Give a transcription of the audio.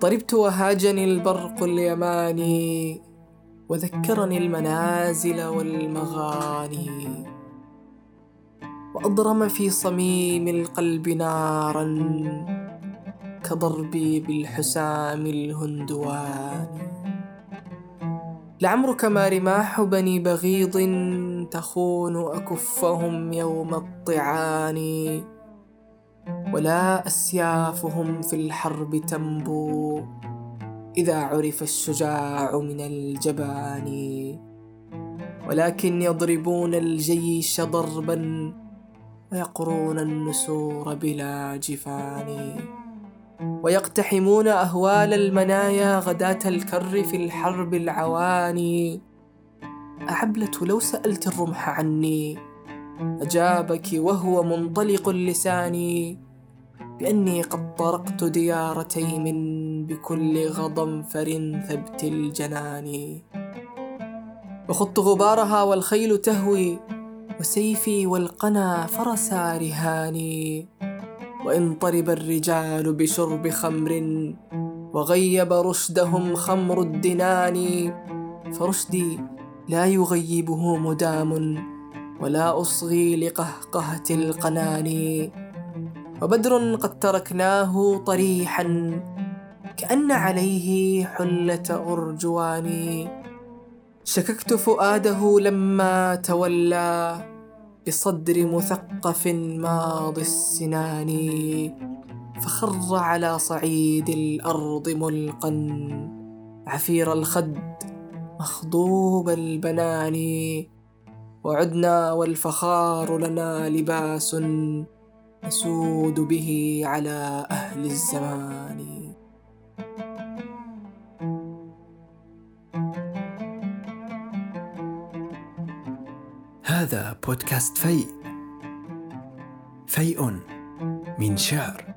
طربت وهاجني البرق اليماني وذكرني المنازل والمغاني. وأضرم في صميم القلب نارا كضربي بالحسام الهندواني لعمرك ما رماح بني بغيض تخون أكفهم يوم الطعان. ولا أسيافهم في الحرب تنبو. إذا عرف الشجاع من الجبان ولكن يضربون الجيش ضربا ويقرون النسور بلا جفان. ويقتحمون أهوال المنايا غداة الكر في الحرب العواني أعبلة لو سألت الرمح عني أجابك وهو منطلق اللسان. بأني قد طرقت ديار تيم بكل غضنفر ثبت الجنان. وخضت غبارها والخيل تهوي وسيفي والقنا فرسا رهاني. وإن طرب الرجال بشرب خمر وغيب رشدهم خمر الدنان. فرشدي لا يغيبه مدام ولا أصغي لقهقهة القنان. وبدر قد تركناه طريحا كأن عليه حلة أرجوان. شككت فؤاده لما تولى بصدر مثقف ماضي السنان فخر على صعيد الأرض ملقا. عفير الخد مخضوب البنان وعدنا والفخار لنا لباس. نسود به على أهل الزمان. هذا بودكاست فيء. فيء من شعر.